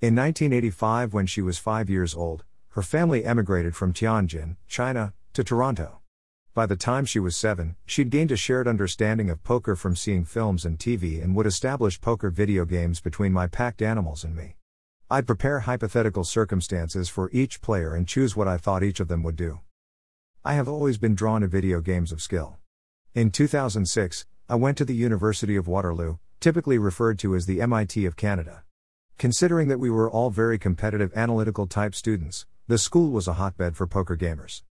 In 1985, when she was five years old, her family emigrated from Tianjin, China, to Toronto. By the time she was seven, she'd gained a shared understanding of poker from seeing films and TV and would establish poker video games between my packed animals and me. I'd prepare hypothetical circumstances for each player and choose what I thought each of them would do. I have always been drawn to video games of skill. In 2006, I went to the University of Waterloo, typically referred to as the MIT of Canada. Considering that we were all very competitive analytical type students, the school was a hotbed for poker gamers.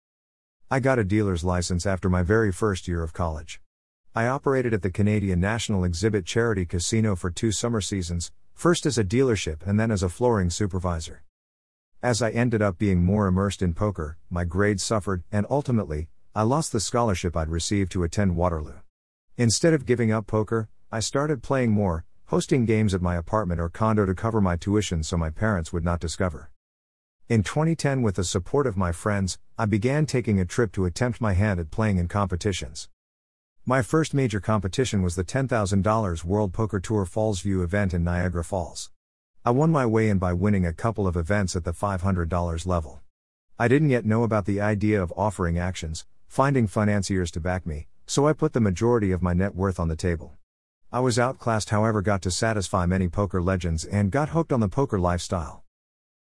I got a dealer's license after my very first year of college. I operated at the Canadian National Exhibit Charity Casino for two summer seasons, first as a dealership and then as a flooring supervisor. As I ended up being more immersed in poker, my grades suffered, and ultimately, I lost the scholarship I'd received to attend Waterloo. Instead of giving up poker, I started playing more, hosting games at my apartment or condo to cover my tuition so my parents would not discover. In 2010, with the support of my friends, I began taking a trip to attempt my hand at playing in competitions. My first major competition was the $10,000 World Poker Tour Fallsview event in Niagara Falls. I won my way in by winning a couple of events at the $500 level. I didn't yet know about the idea of offering actions, finding financiers to back me, so I put the majority of my net worth on the table. I was outclassed, however, got to satisfy many poker legends and got hooked on the poker lifestyle.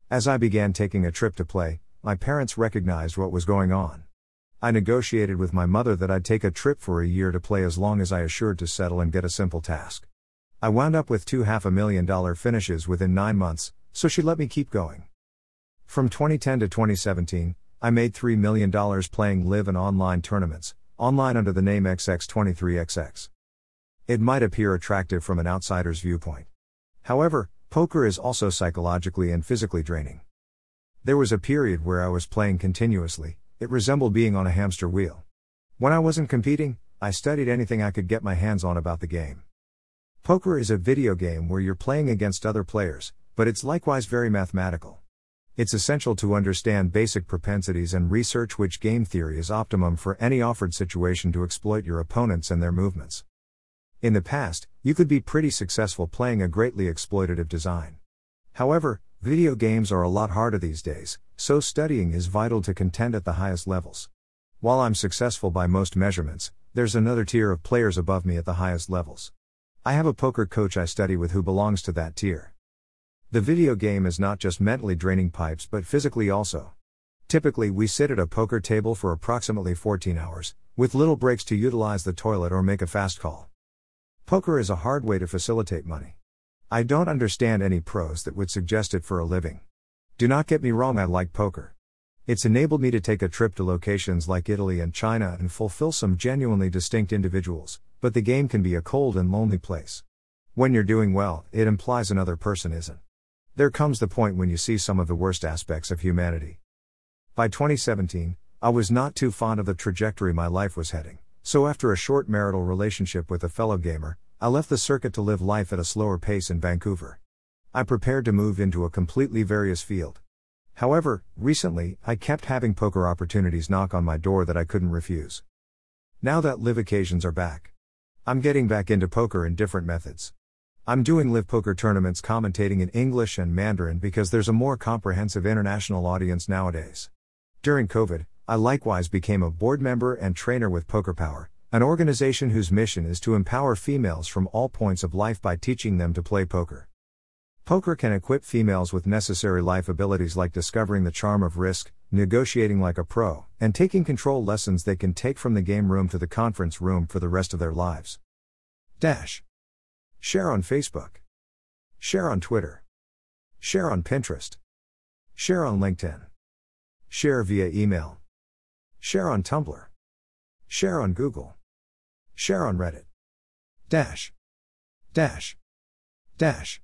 As I began taking a trip to play, my parents recognized what was going on. I negotiated with my mother that I'd take a trip for a year to play as long as I assured to settle and get a simple task. I wound up with two half a million dollar finishes within nine months, so she let me keep going. From 2010 to 2017, I made $3 million playing live and online tournaments, online under the name XX23XX. It might appear attractive from an outsider's viewpoint. However, poker is also psychologically and physically draining. There was a period where I was playing continuously, it resembled being on a hamster wheel. When I wasn't competing, I studied anything I could get my hands on about the game. Poker is a video game where you're playing against other players, but it's likewise very mathematical. It's essential to understand basic propensities and research which game theory is optimum for any offered situation to exploit your opponents and their movements. In the past, you could be pretty successful playing a greatly exploitative design. However, video games are a lot harder these days, so studying is vital to contend at the highest levels. While I'm successful by most measurements, there's another tier of players above me at the highest levels. I have a poker coach I study with who belongs to that tier. The video game is not just mentally draining pipes but physically also. Typically, we sit at a poker table for approximately 14 hours, with little breaks to utilize the toilet or make a fast call. Poker is a hard way to facilitate money. I don't understand any pros that would suggest it for a living. Do not get me wrong, I like poker. It's enabled me to take a trip to locations like Italy and China and fulfill some genuinely distinct individuals, but the game can be a cold and lonely place. When you're doing well, it implies another person isn't. There comes the point when you see some of the worst aspects of humanity. By 2017, I was not too fond of the trajectory my life was heading, so after a short marital relationship with a fellow gamer, I left the circuit to live life at a slower pace in Vancouver. I prepared to move into a completely various field. However, recently, I kept having poker opportunities knock on my door that I couldn't refuse. Now that live occasions are back, I'm getting back into poker in different methods. I'm doing live poker tournaments commentating in English and Mandarin because there's a more comprehensive international audience nowadays. During COVID, I likewise became a board member and trainer with Poker Power, an organization whose mission is to empower females from all points of life by teaching them to play poker. Poker can equip females with necessary life abilities like discovering the charm of risk, negotiating like a pro, and taking control lessons they can take from the game room to the conference room for the rest of their lives. Dash. Share on Facebook. Share on Twitter. Share on Pinterest. Share on LinkedIn. Share via email. Share on Tumblr. Share on Google. Share on Reddit. Dash. Dash. Dash.